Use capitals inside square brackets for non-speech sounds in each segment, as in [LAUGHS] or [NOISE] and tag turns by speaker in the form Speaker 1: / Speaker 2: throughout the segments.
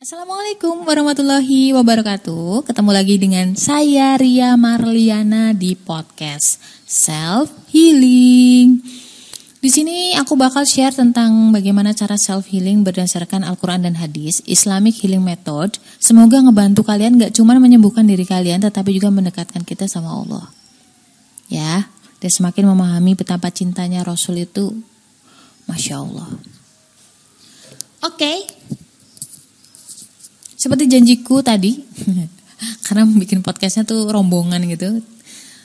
Speaker 1: Assalamualaikum warahmatullahi wabarakatuh. Ketemu lagi dengan saya Ria Marliana di podcast Self Healing. Di sini aku bakal share tentang bagaimana cara self healing berdasarkan Al-Quran dan Hadis, Islamic Healing Method. Semoga ngebantu kalian gak cuma menyembuhkan diri kalian, tetapi juga mendekatkan kita sama Allah. Ya, dan semakin memahami betapa cintanya Rasul itu, masya Allah. Oke, okay. Seperti janjiku tadi, [LAUGHS] karena bikin podcastnya tuh rombongan gitu.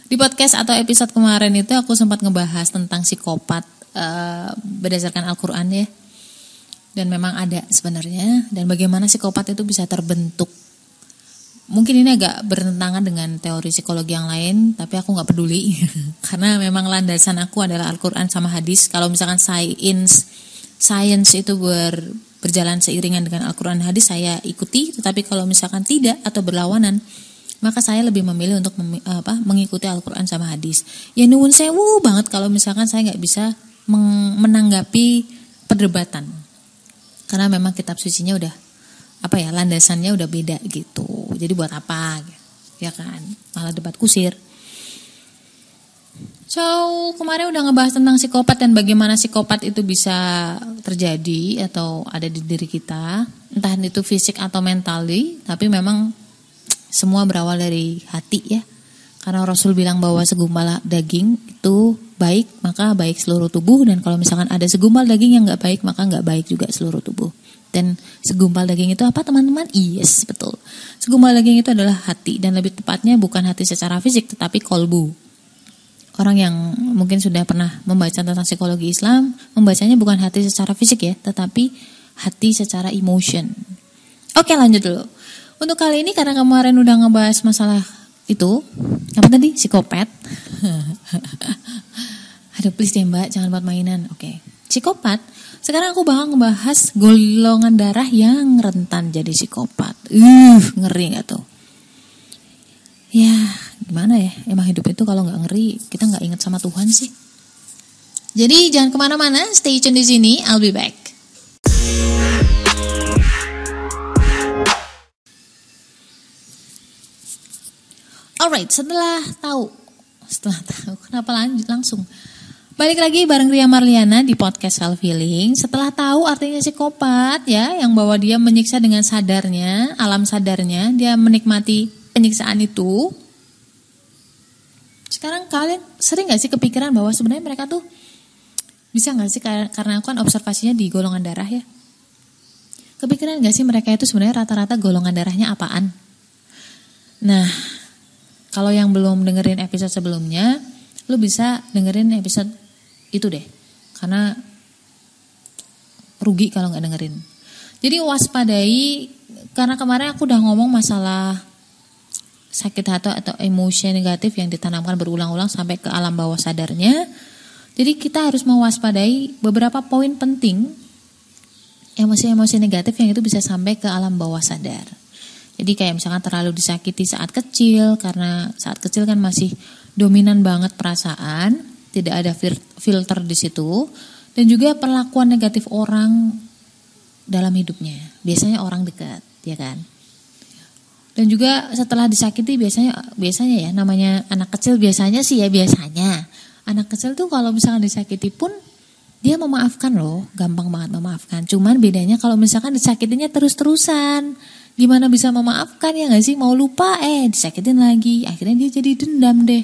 Speaker 1: Di podcast atau episode kemarin itu aku sempat ngebahas tentang psikopat uh, berdasarkan Al-Quran ya. Dan memang ada sebenarnya. Dan bagaimana psikopat itu bisa terbentuk. Mungkin ini agak bertentangan dengan teori psikologi yang lain, tapi aku nggak peduli [LAUGHS] karena memang landasan aku adalah Al-Quran sama hadis. Kalau misalkan science, science itu ber, berjalan seiringan dengan Al-Quran hadis saya ikuti, tetapi kalau misalkan tidak atau berlawanan, maka saya lebih memilih untuk mem, apa, mengikuti Al-Quran sama hadis. Ya nuwun sewu banget kalau misalkan saya nggak bisa menanggapi perdebatan. Karena memang kitab sucinya udah apa ya landasannya udah beda gitu. Jadi buat apa? Ya kan? Malah debat kusir. So, kemarin udah ngebahas tentang psikopat dan bagaimana psikopat itu bisa terjadi atau ada di diri kita, entah itu fisik atau mentally, tapi memang semua berawal dari hati ya. Karena Rasul bilang bahwa segumpal daging itu baik, maka baik seluruh tubuh. Dan kalau misalkan ada segumpal daging yang nggak baik, maka nggak baik juga seluruh tubuh. Dan segumpal daging itu apa teman-teman? Yes, betul. Segumpal daging itu adalah hati. Dan lebih tepatnya bukan hati secara fisik, tetapi kolbu. Orang yang mungkin sudah pernah membaca tentang psikologi Islam, membacanya bukan hati secara fisik ya, tetapi hati secara emotion. Oke lanjut dulu. Untuk kali ini karena kemarin udah ngebahas masalah itu apa tadi? Psikopat. [LAUGHS] Aduh please deh mbak jangan buat mainan. Oke. Psikopat. Sekarang aku bakal ngebahas golongan darah yang rentan jadi psikopat. Uh ngeri gak tuh? Ya gimana ya emang hidup itu kalau nggak ngeri kita nggak inget sama Tuhan sih jadi jangan ke mana-mana stay tune di sini I'll be back Alright, setelah tahu, setelah tahu, [LAUGHS] kenapa lanjut langsung? Balik lagi bareng Ria Marliana di podcast Self Healing. Setelah tahu artinya psikopat ya, yang bahwa dia menyiksa dengan sadarnya, alam sadarnya, dia menikmati penyiksaan itu. Sekarang kalian sering gak sih kepikiran bahwa sebenarnya mereka tuh bisa gak sih karena aku kan observasinya di golongan darah ya. Kepikiran gak sih mereka itu sebenarnya rata-rata golongan darahnya apaan? Nah, kalau yang belum dengerin episode sebelumnya, lu bisa dengerin episode itu deh. Karena rugi kalau nggak dengerin. Jadi waspadai karena kemarin aku udah ngomong masalah sakit hati atau emosi negatif yang ditanamkan berulang-ulang sampai ke alam bawah sadarnya. Jadi kita harus mewaspadai beberapa poin penting emosi-emosi negatif yang itu bisa sampai ke alam bawah sadar. Jadi kayak misalkan terlalu disakiti saat kecil karena saat kecil kan masih dominan banget perasaan, tidak ada filter di situ dan juga perlakuan negatif orang dalam hidupnya. Biasanya orang dekat, ya kan? Dan juga setelah disakiti biasanya biasanya ya namanya anak kecil biasanya sih ya biasanya. Anak kecil tuh kalau misalkan disakiti pun dia memaafkan loh, gampang banget memaafkan. Cuman bedanya kalau misalkan disakitinya terus-terusan Gimana bisa memaafkan ya gak sih? Mau lupa eh disakitin lagi. Akhirnya dia jadi dendam deh.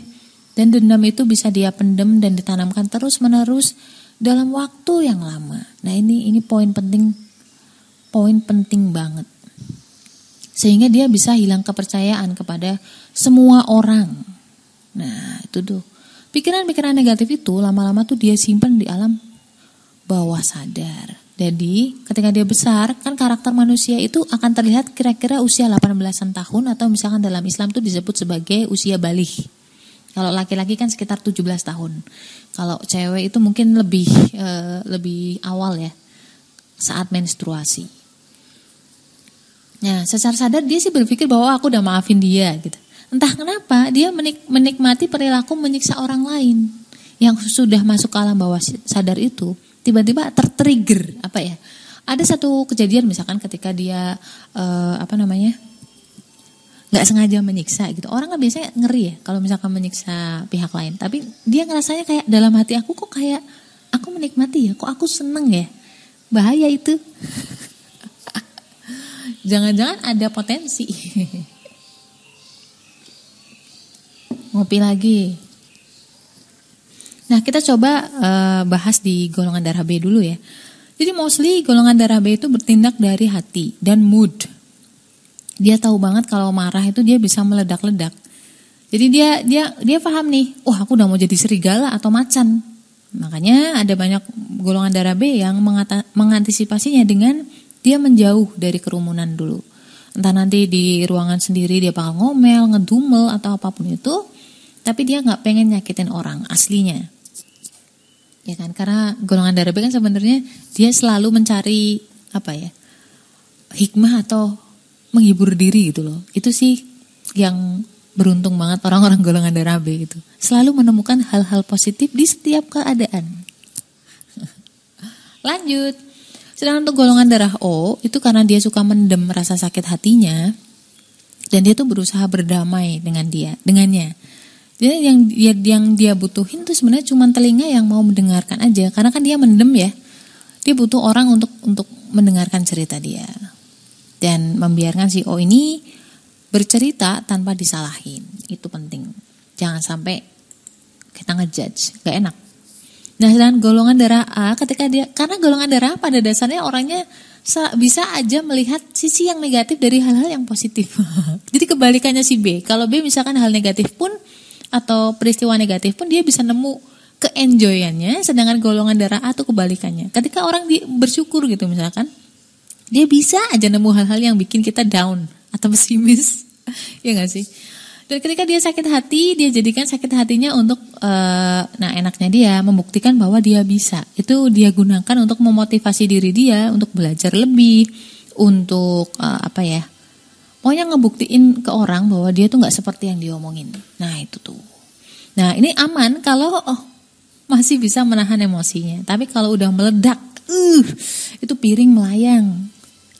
Speaker 1: Dan dendam itu bisa dia pendem dan ditanamkan terus menerus dalam waktu yang lama. Nah ini ini poin penting, poin penting banget. Sehingga dia bisa hilang kepercayaan kepada semua orang. Nah itu tuh. Pikiran-pikiran negatif itu lama-lama tuh dia simpan di alam bawah sadar. Jadi ketika dia besar kan karakter manusia itu akan terlihat kira-kira usia 18-an tahun atau misalkan dalam Islam itu disebut sebagai usia balik. Kalau laki-laki kan sekitar 17 tahun. Kalau cewek itu mungkin lebih e, lebih awal ya saat menstruasi. Nah, secara sadar dia sih berpikir bahwa aku udah maafin dia gitu. Entah kenapa dia menik menikmati perilaku menyiksa orang lain yang sudah masuk ke alam bawah sadar itu tiba-tiba tertrigger apa ya? Ada satu kejadian misalkan ketika dia uh, apa namanya nggak sengaja menyiksa gitu. Orang kan biasanya ngeri ya kalau misalkan menyiksa pihak lain. Tapi dia ngerasanya kayak dalam hati aku kok kayak aku menikmati ya kok aku seneng ya? Bahaya itu jangan-jangan ada potensi ngopi lagi nah kita coba uh, bahas di golongan darah B dulu ya jadi mostly golongan darah B itu bertindak dari hati dan mood dia tahu banget kalau marah itu dia bisa meledak-ledak. Jadi dia dia dia paham nih, wah aku udah mau jadi serigala atau macan. Makanya ada banyak golongan darah B yang mengantisipasinya dengan dia menjauh dari kerumunan dulu. Entah nanti di ruangan sendiri dia bakal ngomel, ngedumel atau apa pun itu, tapi dia nggak pengen nyakitin orang aslinya. Ya kan, karena golongan darah B kan sebenarnya dia selalu mencari apa ya? hikmah atau menghibur diri gitu loh. Itu sih yang beruntung banget orang-orang golongan darah B itu. Selalu menemukan hal-hal positif di setiap keadaan. [LAUGHS] Lanjut. Sedangkan untuk golongan darah O itu karena dia suka mendem rasa sakit hatinya dan dia tuh berusaha berdamai dengan dia, dengannya. Jadi yang dia yang dia butuhin tuh sebenarnya cuma telinga yang mau mendengarkan aja karena kan dia mendem ya. Dia butuh orang untuk untuk mendengarkan cerita dia. Dan membiarkan si O ini bercerita tanpa disalahin. Itu penting. Jangan sampai kita ngejudge. Gak enak nah dan golongan darah A ketika dia karena golongan darah pada dasarnya orangnya bisa aja melihat sisi yang negatif dari hal-hal yang positif [LAUGHS] jadi kebalikannya si B kalau B misalkan hal negatif pun atau peristiwa negatif pun dia bisa nemu keenjoyannya sedangkan golongan darah A itu kebalikannya ketika orang di, bersyukur gitu misalkan dia bisa aja nemu hal-hal yang bikin kita down atau [LAUGHS] pesimis. ya gak sih? Ketika dia sakit hati, dia jadikan sakit hatinya untuk, uh, nah enaknya dia membuktikan bahwa dia bisa. Itu dia gunakan untuk memotivasi diri dia untuk belajar lebih, untuk uh, apa ya? Pokoknya ngebuktiin ke orang bahwa dia tuh nggak seperti yang diomongin. Nah itu tuh. Nah ini aman kalau oh, masih bisa menahan emosinya. Tapi kalau udah meledak, uh, itu piring melayang.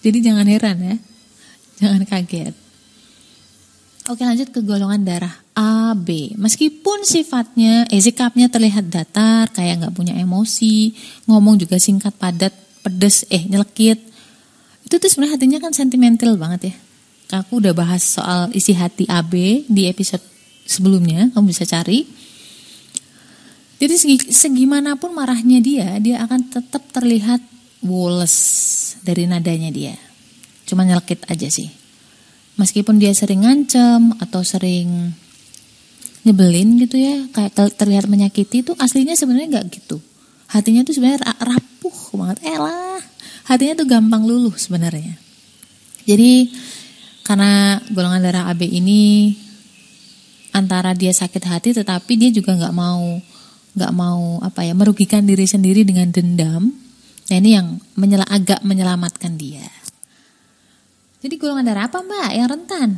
Speaker 1: Jadi jangan heran ya. Jangan kaget. Oke lanjut ke golongan darah AB. Meskipun sifatnya, eh sikapnya terlihat datar, kayak nggak punya emosi, ngomong juga singkat, padat, pedes, eh nyelekit. Itu tuh sebenarnya hatinya kan sentimental banget ya. Aku udah bahas soal isi hati AB di episode sebelumnya, kamu bisa cari. Jadi segi, segimanapun marahnya dia, dia akan tetap terlihat woles dari nadanya dia. Cuma nyelkit aja sih. Meskipun dia sering ngancem atau sering nyebelin gitu ya, kayak terlihat menyakiti itu aslinya sebenarnya nggak gitu. Hatinya tuh sebenarnya rapuh banget. Elah, hatinya tuh gampang luluh sebenarnya. Jadi karena golongan darah AB ini antara dia sakit hati tetapi dia juga nggak mau nggak mau apa ya merugikan diri sendiri dengan dendam Nah ini yang menyel agak menyelamatkan dia. Jadi golongan darah apa mbak yang rentan?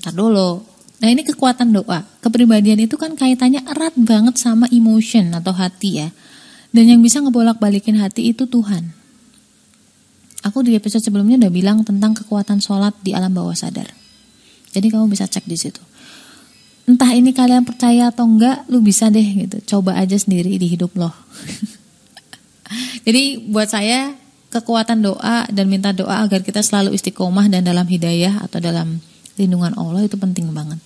Speaker 1: Ntar dulu. Nah ini kekuatan doa. Kepribadian itu kan kaitannya erat banget sama emotion atau hati ya. Dan yang bisa ngebolak-balikin hati itu Tuhan. Aku di episode sebelumnya udah bilang tentang kekuatan sholat di alam bawah sadar. Jadi kamu bisa cek di situ. Entah ini kalian percaya atau enggak, lu bisa deh gitu. Coba aja sendiri di hidup lo. [LAUGHS] Jadi buat saya kekuatan doa dan minta doa agar kita selalu istiqomah dan dalam hidayah atau dalam lindungan Allah itu penting banget.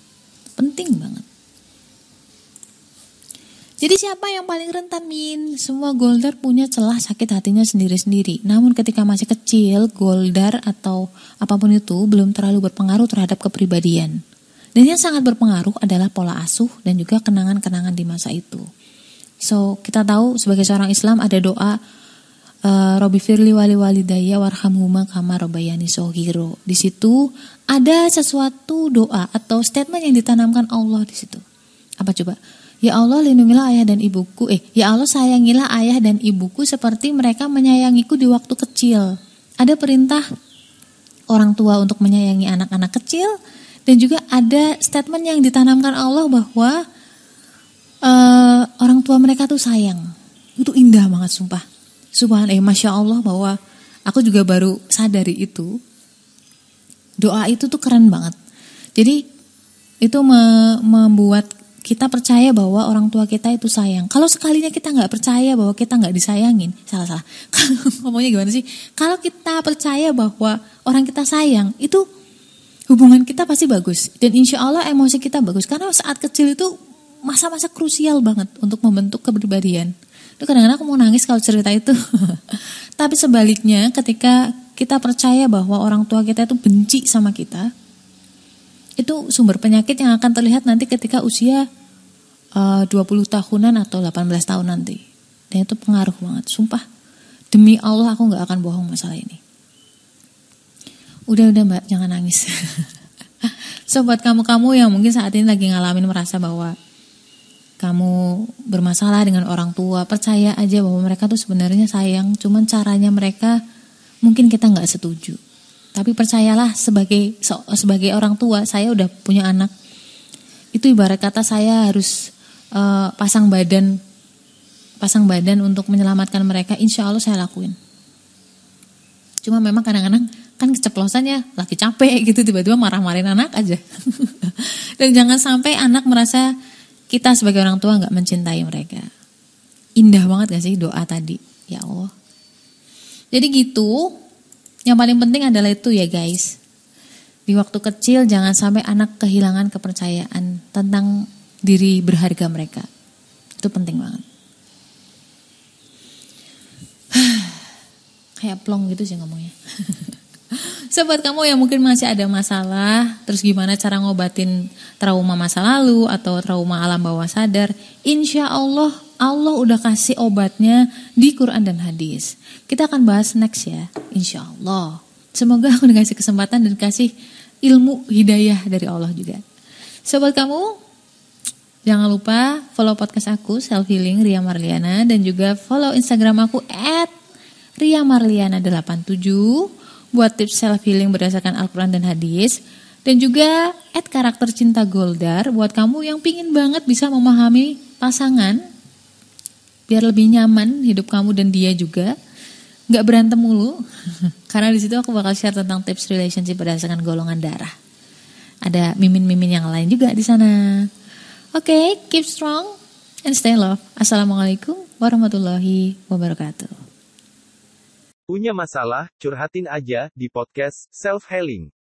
Speaker 1: Penting banget. Jadi siapa yang paling rentan min? Semua goldar punya celah sakit hatinya sendiri-sendiri. Namun ketika masih kecil, goldar atau apa pun itu belum terlalu berpengaruh terhadap kepribadian. Dan yang sangat berpengaruh adalah pola asuh dan juga kenangan-kenangan di masa itu. So, kita tahu sebagai seorang Islam ada doa uh, Robi Firli wali walidaya warhamhuma kama robayani sohiro. Di situ ada sesuatu doa atau statement yang ditanamkan Allah di situ. Apa coba? Ya Allah lindungilah ayah dan ibuku. Eh, ya Allah sayangilah ayah dan ibuku seperti mereka menyayangiku di waktu kecil. Ada perintah orang tua untuk menyayangi anak-anak kecil dan juga ada statement yang ditanamkan Allah bahwa uh, orang tua mereka tuh sayang. Itu indah banget sumpah. Subhan eh Masya Allah bahwa aku juga baru sadari itu doa itu tuh keren banget jadi itu me membuat kita percaya bahwa orang tua kita itu sayang. Kalau sekalinya kita nggak percaya bahwa kita nggak disayangin, salah salah. [LAUGHS] Ngomongnya gimana sih? Kalau kita percaya bahwa orang kita sayang, itu hubungan kita pasti bagus. Dan insya Allah emosi kita bagus. Karena saat kecil itu masa-masa krusial banget untuk membentuk kepribadian. Itu kadang-kadang aku mau nangis kalau cerita itu. [LAUGHS] Tapi sebaliknya ketika kita percaya bahwa orang tua kita itu benci sama kita, itu sumber penyakit yang akan terlihat nanti ketika usia uh, 20 tahunan atau 18 tahun nanti. Dan itu pengaruh banget, sumpah. Demi Allah aku nggak akan bohong masalah ini. Udah udah mbak, jangan nangis. [LAUGHS] Sobat kamu-kamu yang mungkin saat ini lagi ngalamin merasa bahwa kamu bermasalah dengan orang tua, percaya aja bahwa mereka tuh sebenarnya sayang, cuman caranya mereka mungkin kita nggak setuju. Tapi percayalah sebagai sebagai orang tua, saya udah punya anak. Itu ibarat kata saya harus uh, pasang badan pasang badan untuk menyelamatkan mereka, insya Allah saya lakuin. Cuma memang kadang-kadang kan keceplosan ya, lagi capek gitu tiba-tiba marah-marahin anak aja. [LAUGHS] Dan jangan sampai anak merasa kita sebagai orang tua nggak mencintai mereka. Indah banget gak sih doa tadi? Ya Allah. Jadi gitu, yang paling penting adalah itu ya guys. Di waktu kecil jangan sampai anak kehilangan kepercayaan tentang diri berharga mereka. Itu penting banget. [SIGHS] Kayak plong gitu sih ngomongnya. [LAUGHS] Sobat kamu yang mungkin masih ada masalah, terus gimana cara ngobatin trauma masa lalu atau trauma alam bawah sadar, insya Allah Allah udah kasih obatnya di Quran dan hadis. Kita akan bahas next ya, insya Allah. Semoga aku dikasih kesempatan dan kasih ilmu hidayah dari Allah juga. Sobat kamu, jangan lupa follow podcast aku Self Healing Ria Marliana dan juga follow Instagram aku at Ria Marliana 87 buat tips self healing berdasarkan Al-Quran dan hadis. Dan juga add karakter cinta Goldar buat kamu yang pingin banget bisa memahami pasangan. Biar lebih nyaman hidup kamu dan dia juga. Nggak berantem mulu. [LAUGHS] Karena di situ aku bakal share tentang tips relationship berdasarkan golongan darah. Ada mimin-mimin yang lain juga di sana. Oke okay, keep strong and stay love. Assalamualaikum warahmatullahi wabarakatuh
Speaker 2: Punya masalah, curhatin aja di podcast Self Healing.